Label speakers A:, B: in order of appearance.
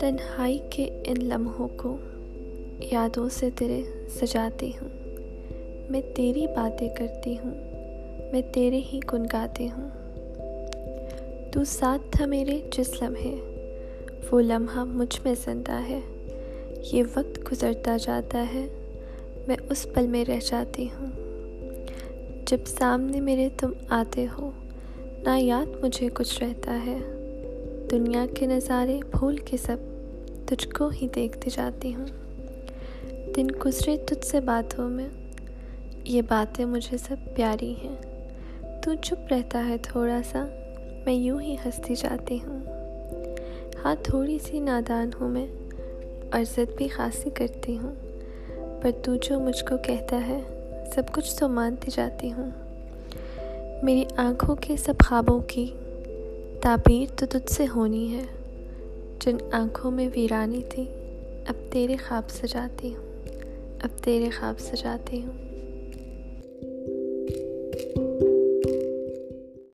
A: تنہائی کے ان لمحوں کو یادوں سے تیرے سجاتی ہوں۔ میں تیری باتیں کرتی ہوں، میں تیرے ہی گن گاتی ہوں۔ تو ساتھ تھا میرے جس لمحے، وہ لمحہ مجھ میں زندہ ہے۔ یہ وقت گزرتا جاتا ہے، میں اس پل میں رہ جاتی ہوں۔ جب سامنے میرے تم آتے ہو نہ یاد مجھے کچھ رہتا ہے۔ دنیا کے نظارے بھول کے سب تجھ کو ہی دیکھتی جاتی ہوں۔ دن گزرے تجھ سے باتوں میں، یہ باتیں مجھے سب پیاری ہیں۔ تو چپ رہتا ہے تھوڑا سا، میں یوں ہی ہنستی جاتی ہوں۔ ہاں تھوڑی سی نادان ہوں میں اور ضد بھی خاصی کرتی ہوں۔ پر تو جو مجھ کو کہتا ہے، سب کچھ تو مانتی جاتی ہوں۔ میری آنکھوں کے سب خوابوں کی تعبیر تو تجھ سے ہونی ہے۔ جن آنکھوں میں ویرانی تھی، اب تیرے خواب سجاتی ہوں۔ اب تیرے خواب سجاتی ہوں۔